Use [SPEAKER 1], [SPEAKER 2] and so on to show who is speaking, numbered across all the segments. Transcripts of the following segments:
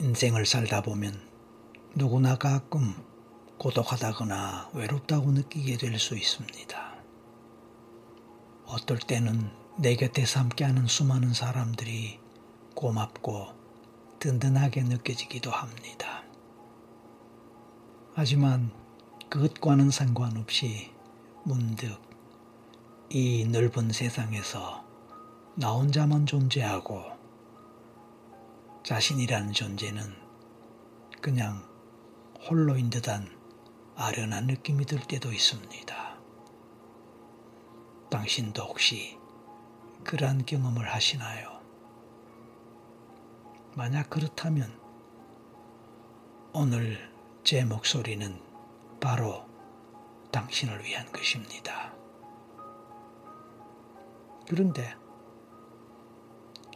[SPEAKER 1] 인생을 살다 보면 누구나 가끔 고독하다거나 외롭다고 느끼게 될 수 있습니다. 어떨 때는 내 곁에서 함께하는 수많은 사람들이 고맙고 든든하게 느껴지기도 합니다. 하지만 그것과는 상관없이 문득 이 넓은 세상에서 나 혼자만 존재하고 자신이라는 존재는 그냥 홀로인 듯한 아련한 느낌이 들 때도 있습니다. 당신도 혹시 그러한 경험을 하시나요? 만약 그렇다면 오늘 제 목소리는 바로 당신을 위한 것입니다. 그런데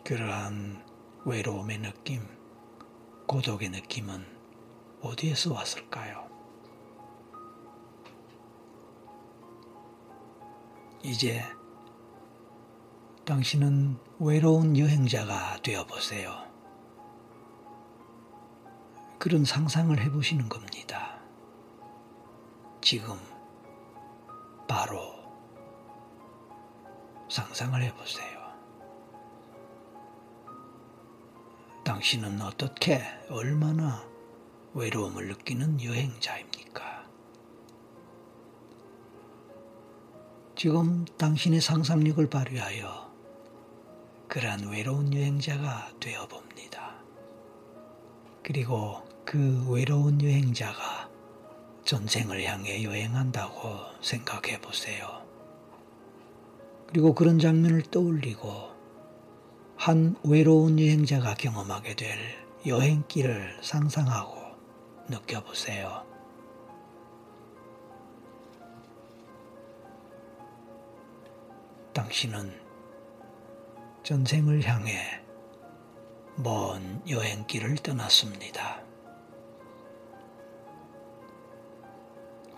[SPEAKER 1] 그러한 외로움의 느낌, 고독의 느낌은 어디에서 왔을까요? 이제 당신은 외로운 여행자가 되어보세요. 그런 상상을 해보시는 겁니다. 지금 바로 상상을 해보세요. 당신은 어떻게 얼마나 외로움을 느끼는 여행자입니까? 지금 당신의 상상력을 발휘하여 그러한 외로운 여행자가 되어 봅니다. 그리고 그 외로운 여행자가 전생을 향해 여행한다고 생각해 보세요. 그리고 그런 장면을 떠올리고 한 외로운 여행자가 경험하게 될 여행길을 상상하고 느껴보세요. 당신은 전생을 향해 먼 여행길을 떠났습니다.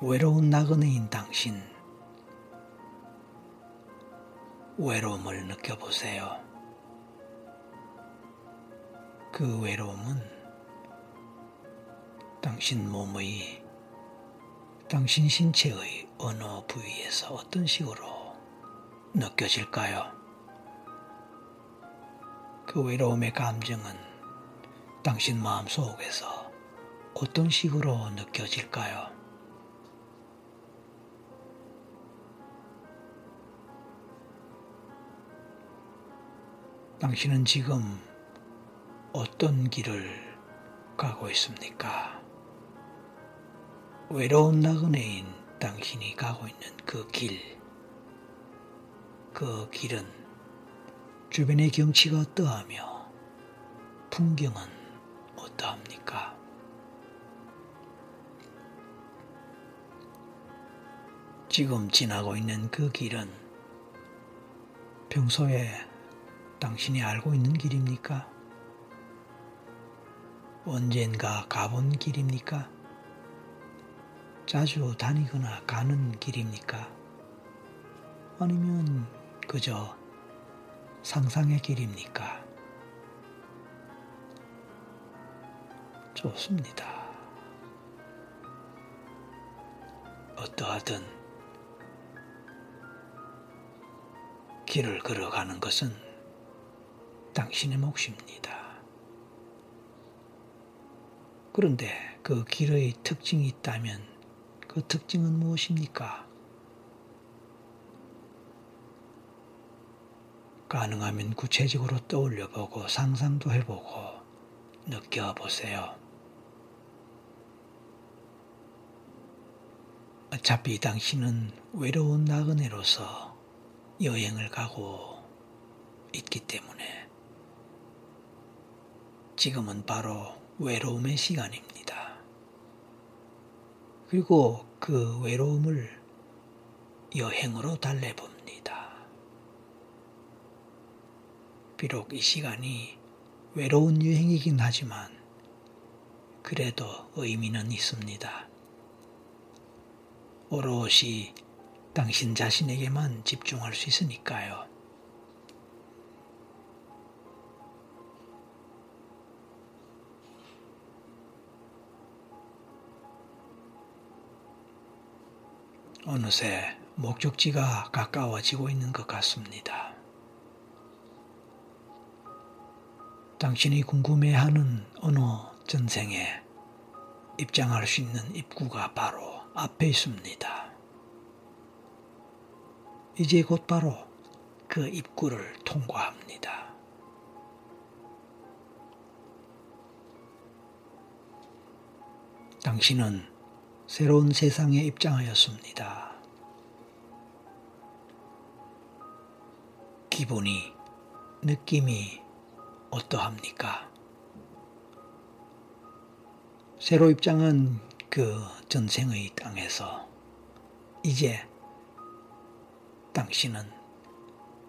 [SPEAKER 1] 외로운 나그네인 당신, 외로움을 느껴보세요. 그 외로움은 당신 몸의, 당신 신체의 어느 부위에서 어떤 식으로 느껴질까요? 그 외로움의 감정은 당신 마음 속에서 어떤 식으로 느껴질까요? 당신은 지금 어떤 길을 가고 있습니까? 외로운 나그네인 당신이 가고 있는 그 길, 그 길은 주변의 경치가 어떠하며 풍경은 어떠합니까? 지금 지나고 있는 그 길은 평소에 당신이 알고 있는 길입니까? 언젠가 가본 길입니까? 자주 다니거나 가는 길입니까? 아니면 그저 상상의 길입니까? 좋습니다. 어떠하든 길을 걸어가는 것은 당신의 몫입니다. 그런데 그 길의 특징이 있다면 그 특징은 무엇입니까? 가능하면 구체적으로 떠올려 보고 상상도 해보고 느껴보세요. 어차피 당신은 외로운 나그네로서 여행을 가고 있기 때문에 지금은 바로 외로움의 시간입니다. 그리고 그 외로움을 여행으로 달래봅니다. 비록 이 시간이 외로운 여행이긴 하지만 그래도 의미는 있습니다. 오롯이 당신 자신에게만 집중할 수 있으니까요. 어느새 목적지가 가까워지고 있는 것 같습니다. 당신이 궁금해하는 어느 전생에 입장할 수 있는 입구가 바로 앞에 있습니다. 이제 곧바로 그 입구를 통과합니다. 당신은 새로운 세상에 입장하였습니다. 기분이, 느낌이 어떠합니까? 새로 입장한 그 전생의 땅에서 이제 당신은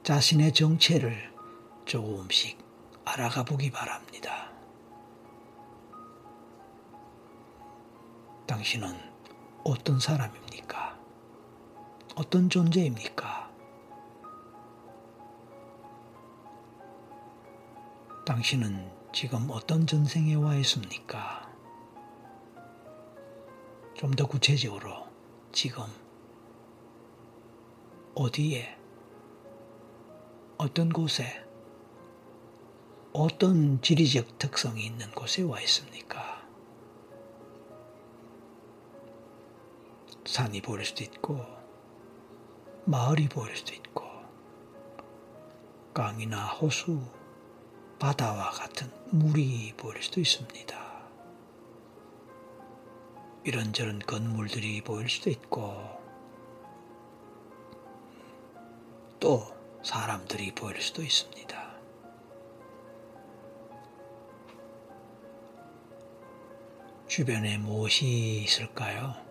[SPEAKER 1] 자신의 정체를 조금씩 알아가 보기 바랍니다. 당신은 어떤 사람입니까? 어떤 존재입니까? 당신은 지금 어떤 전생에 와 있습니까? 좀 더 구체적으로 지금 어디에 어떤 곳에 어떤 지리적 특성이 있는 곳에 와 있습니까? 산이 보일 수도 있고, 마을이 보일 수도 있고, 강이나 호수, 바다와 같은 물이 보일 수도 있습니다. 이런저런 건물들이 보일 수도 있고, 또 사람들이 보일 수도 있습니다. 주변에 무엇이 있을까요?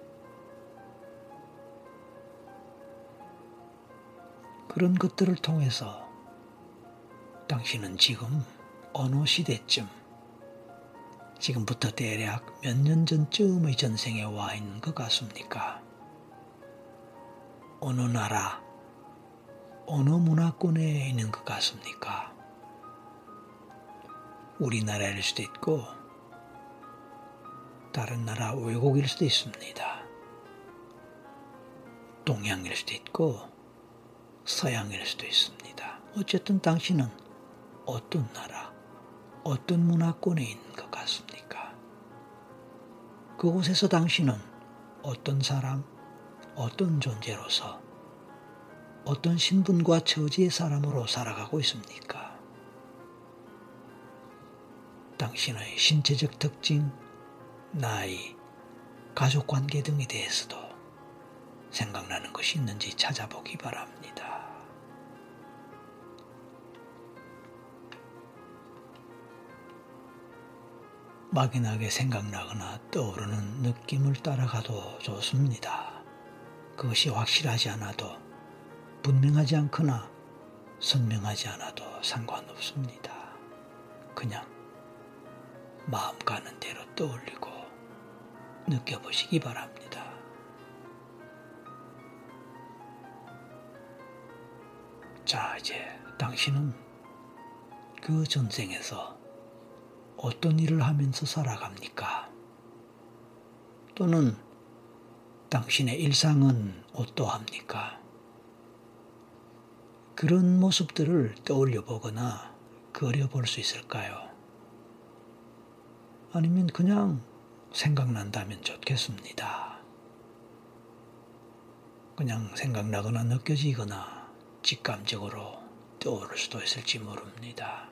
[SPEAKER 1] 그런 것들을 통해서 당신은 지금 어느 시대쯤, 지금부터 대략 몇 년 전쯤의 전생에 와 있는 것 같습니까? 어느 나라, 어느 문화권에 있는 것 같습니까? 우리나라일 수도 있고, 다른 나라 외국일 수도 있습니다. 동양일 수도 있고, 서양일 수도 있습니다. 어쨌든 당신은 어떤 나라, 어떤 문화권에 있는 것 같습니까? 그곳에서 당신은 어떤 사람, 어떤 존재로서 어떤 신분과 처지의 사람으로 살아가고 있습니까? 당신의 신체적 특징, 나이, 가족 관계 등에 대해서도 생각나는 것이 있는지 찾아보기 바랍니다. 막연하게 생각나거나 떠오르는 느낌을 따라가도 좋습니다. 그것이 확실하지 않아도 분명하지 않거나 선명하지 않아도 상관없습니다. 그냥 마음 가는 대로 떠올리고 느껴보시기 바랍니다. 자, 이제 당신은 그 전생에서 어떤 일을 하면서 살아갑니까? 또는 당신의 일상은 어떠합니까? 그런 모습들을 떠올려 보거나 그려 볼 수 있을까요? 아니면 그냥 생각난다면 좋겠습니다. 그냥 생각나거나 느껴지거나 직감적으로 떠오를 수도 있을지 모릅니다.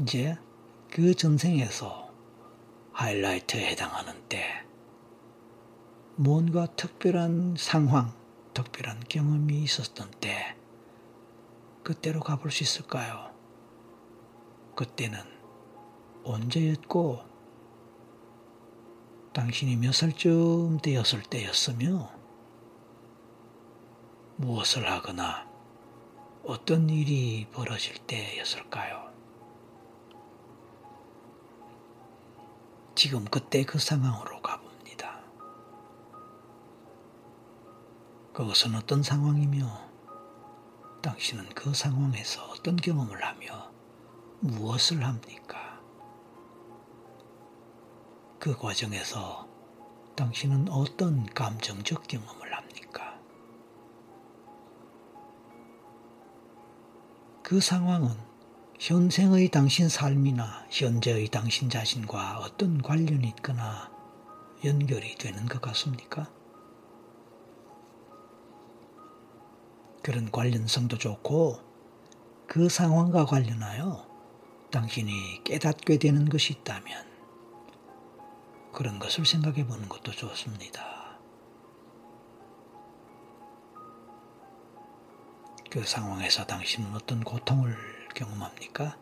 [SPEAKER 1] 이제 그 전생에서 하이라이트에 해당하는 때 뭔가 특별한 상황, 특별한 경험이 있었던 때 그때로 가볼 수 있을까요? 그때는 언제였고 당신이 몇 살쯤 되었을 때였으며 무엇을 하거나 어떤 일이 벌어질 때였을까요? 지금 그때 그 상황으로 가봅니다. 그것은 어떤 상황이며 당신은 그 상황에서 어떤 경험을 하며 무엇을 합니까? 그 과정에서 당신은 어떤 감정적 경험을 합니까? 그 상황은 현생의 당신 삶이나 현재의 당신 자신과 어떤 관련이 있거나 연결이 되는 것 같습니까? 그런 관련성도 좋고 그 상황과 관련하여 당신이 깨닫게 되는 것이 있다면 그런 것을 생각해 보는 것도 좋습니다. 그 상황에서 당신은 어떤 고통을 경험합니까?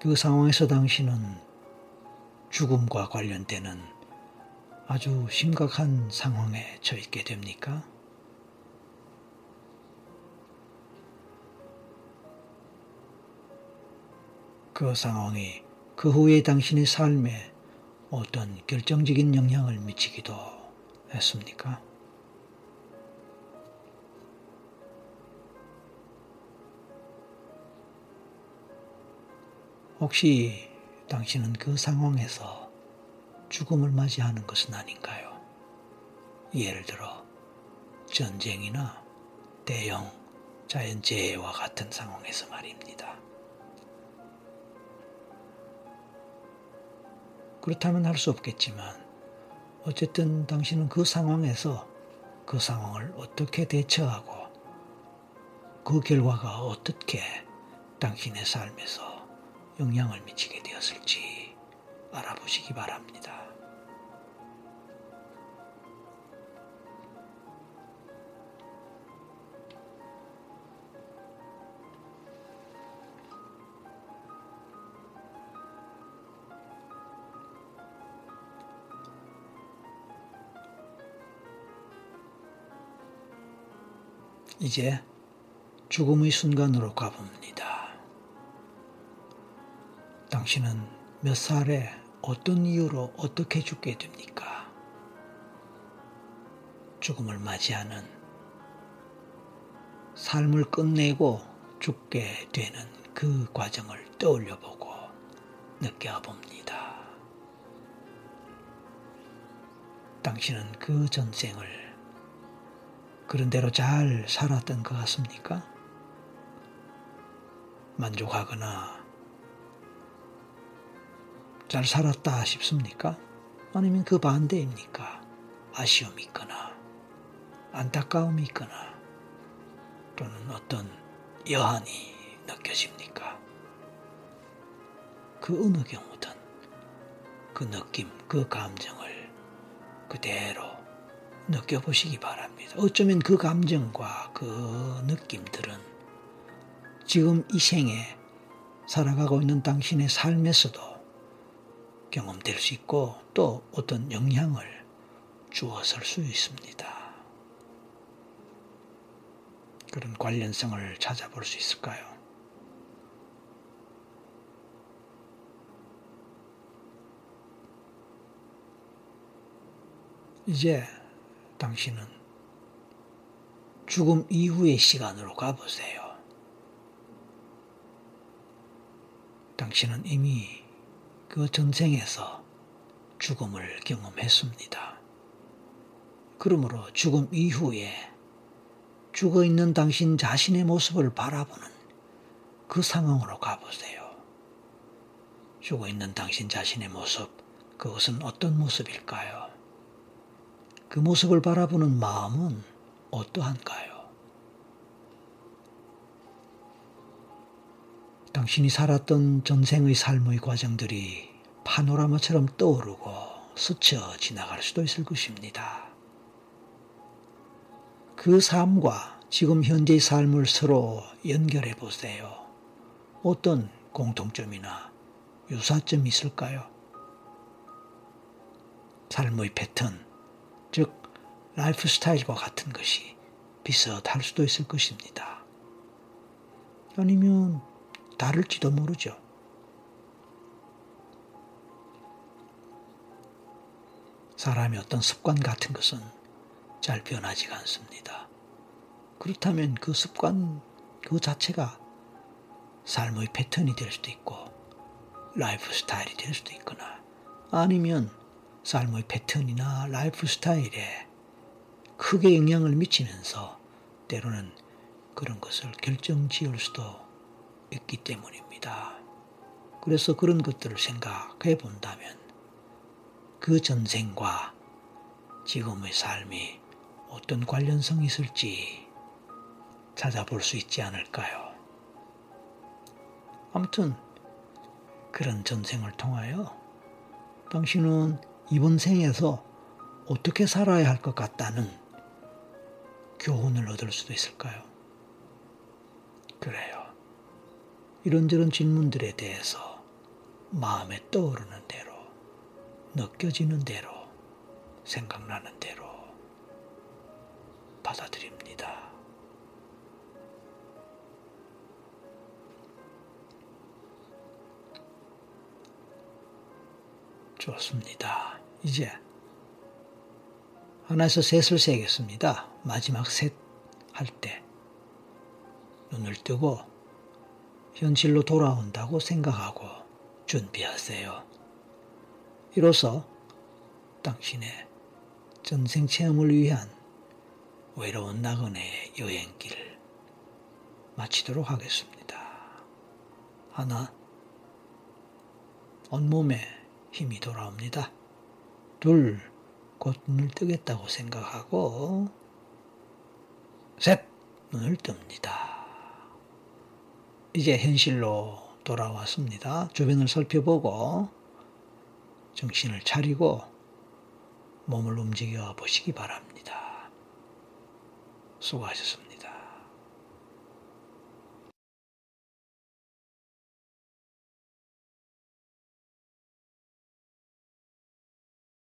[SPEAKER 1] 그 상황에서 당신은 죽음과 관련되는 아주 심각한 상황에 처있게 됩니까? 그 상황이 그 후에 당신의 삶에 어떤 결정적인 영향을 미치기도 했습니까? 혹시 당신은 그 상황에서 죽음을 맞이하는 것은 아닌가요? 예를 들어 전쟁이나 대형 자연재해와 같은 상황에서 말입니다. 그렇다면 할 수 없겠지만 어쨌든 당신은 그 상황에서 그 상황을 어떻게 대처하고 그 결과가 어떻게 당신의 삶에서 영향을 미치게 되었을지 알아보시기 바랍니다. 이제 죽음의 순간으로 가봅니다. 당신은 몇 살에 어떤 이유로 어떻게 죽게 됩니까? 죽음을 맞이하는 삶을 끝내고 죽게 되는 그 과정을 떠올려 보고 느껴봅니다. 당신은 그 전생을 그런 대로 잘 살았던 것 같습니까? 만족하거나 잘 살았다 싶습니까? 아니면 그 반대입니까? 아쉬움이 있거나 안타까움이 있거나 또는 어떤 여한이 느껴집니까? 그 어느 경우든 그 느낌, 그 감정을 그대로 느껴보시기 바랍니다. 어쩌면 그 감정과 그 느낌들은 지금 이 생에 살아가고 있는 당신의 삶에서도 경험될 수 있고 또 어떤 영향을 주었을 수 있습니다. 그런 관련성을 찾아볼 수 있을까요? 이제 당신은 죽음 이후의 시간으로 가보세요. 당신은 이미 그 전생에서 죽음을 경험했습니다. 그러므로 죽음 이후에 죽어 있는 당신 자신의 모습을 바라보는 그 상황으로 가보세요. 죽어 있는 당신 자신의 모습, 그것은 어떤 모습일까요? 그 모습을 바라보는 마음은 어떠한가요? 당신이 살았던 전생의 삶의 과정들이 파노라마처럼 떠오르고 스쳐 지나갈 수도 있을 것입니다. 그 삶과 지금 현재의 삶을 서로 연결해 보세요. 어떤 공통점이나 유사점이 있을까요? 삶의 패턴, 즉 라이프 스타일과 같은 것이 비슷할 수도 있을 것입니다. 아니면 다를지도 모르죠. 사람의 어떤 습관 같은 것은 잘 변하지가 않습니다. 그렇다면 그 습관 그 자체가 삶의 패턴이 될 수도 있고 라이프 스타일이 될 수도 있거나 아니면 삶의 패턴이나 라이프 스타일에 크게 영향을 미치면서 때로는 그런 것을 결정 지을 수도 있기 때문입니다. 그래서 그런 것들을 생각해 본다면 그 전생과 지금의 삶이 어떤 관련성이 있을지 찾아볼 수 있지 않을까요? 아무튼 그런 전생을 통하여 당신은 이번 생에서 어떻게 살아야 할 것 같다는 교훈을 얻을 수도 있을까요? 그래요. 이런저런 질문들에 대해서 마음에 떠오르는 대로, 느껴지는 대로, 생각나는 대로 받아들입니다. 좋습니다. 이제 하나에서 셋을 세겠습니다. 마지막 셋 할 때 눈을 뜨고 현실로 돌아온다고 생각하고 준비하세요. 이로써 당신의 전생 체험을 위한 외로운 나그네의 여행길 마치도록 하겠습니다. 하나, 온몸에 힘이 돌아옵니다. 둘, 곧 눈을 뜨겠다고 생각하고 셋 눈을 뜹니다. 이제 현실로 돌아왔습니다. 주변을 살펴보고 정신을 차리고 몸을 움직여 보시기 바랍니다. 수고하셨습니다.